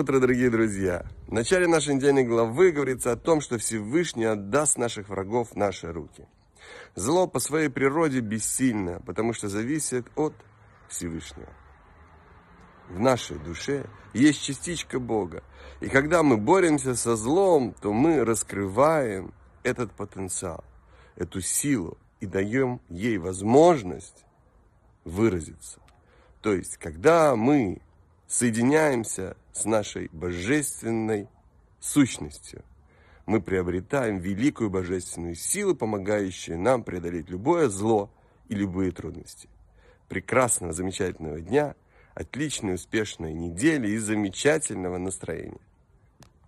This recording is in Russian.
утро, дорогие друзья! В начале нашей недельной главы говорится о том, что Всевышний отдаст наших врагов в наши руки. Зло по своей природе бессильно, потому что зависит от Всевышнего. В нашей душе есть частичка Бога. И когда мы боремся со злом, то мы раскрываем этот потенциал, эту силу и даем ей возможность выразиться. То есть, когда мы соединяемся с нашей божественной сущностью, мы приобретаем великую божественную силу, помогающую нам преодолеть любое зло и любые трудности. Прекрасного, замечательного дня, отличной, успешной недели и замечательного настроения.